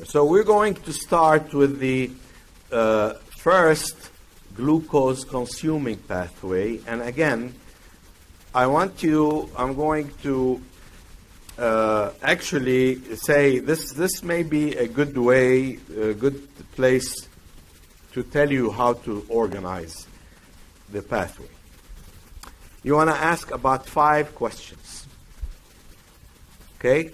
So we're going to start with the uh, first glucose consuming pathway. And again, I want you, I'm going to uh, actually say this, this may be a good way, a good place to tell you how to organize the pathway. You want to ask about five questions. Okay?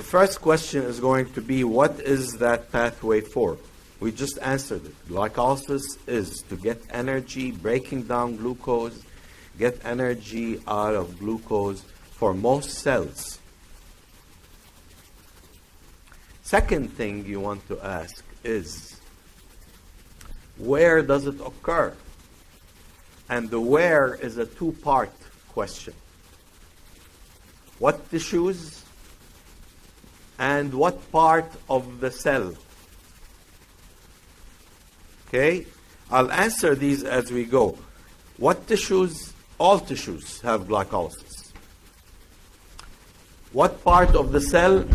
The first question is going to be what is that pathway for? We just answered it. Glycolysis is to get energy, breaking down glucose, get energy out of glucose for most cells. Second thing you want to ask is where does it occur? And the where is a two part question. What tissues and what part of the cell? Okay? I'll answer these as we go. What tissues? All tissues have glycolysis. What part of the cell?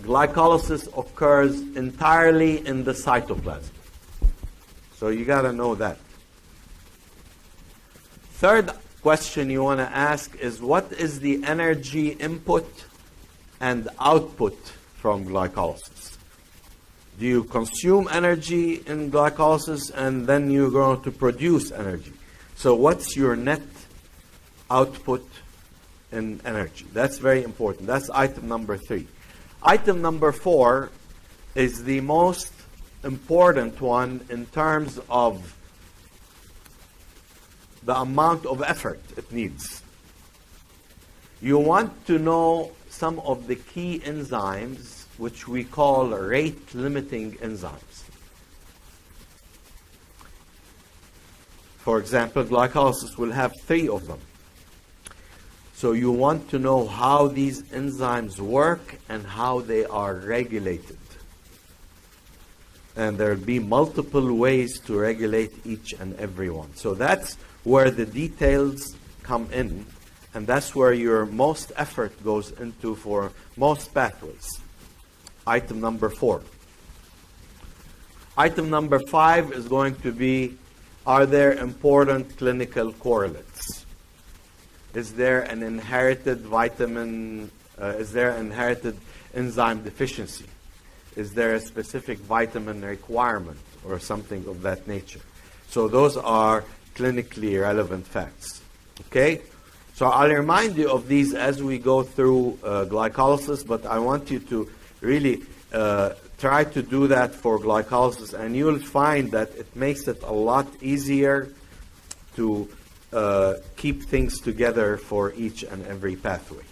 Glycolysis occurs entirely in the cytoplasm. So you got to know that. Third question you want to ask is what is the energy input and output from glycolysis? Do you consume energy in glycolysis and then you're going to produce energy? So, what's your net output in energy? That's very important. That's item number three. Item number four is the most important one in terms of the amount of effort it needs. You want to know some of the key enzymes which we call rate limiting enzymes. For example, glycolysis will have three of them. So you want to know how these enzymes work and how they are regulated. And there'll be multiple ways to regulate each and every one. So that's where the details come in, and that's where your most effort goes into for most pathways. Item number four. Item number five is going to be Are there important clinical correlates? Is there an inherited vitamin, uh, is there inherited enzyme deficiency? Is there a specific vitamin requirement or something of that nature? So those are clinically relevant facts. Okay? So I'll remind you of these as we go through uh, glycolysis, but I want you to really uh, try to do that for glycolysis, and you'll find that it makes it a lot easier to uh, keep things together for each and every pathway.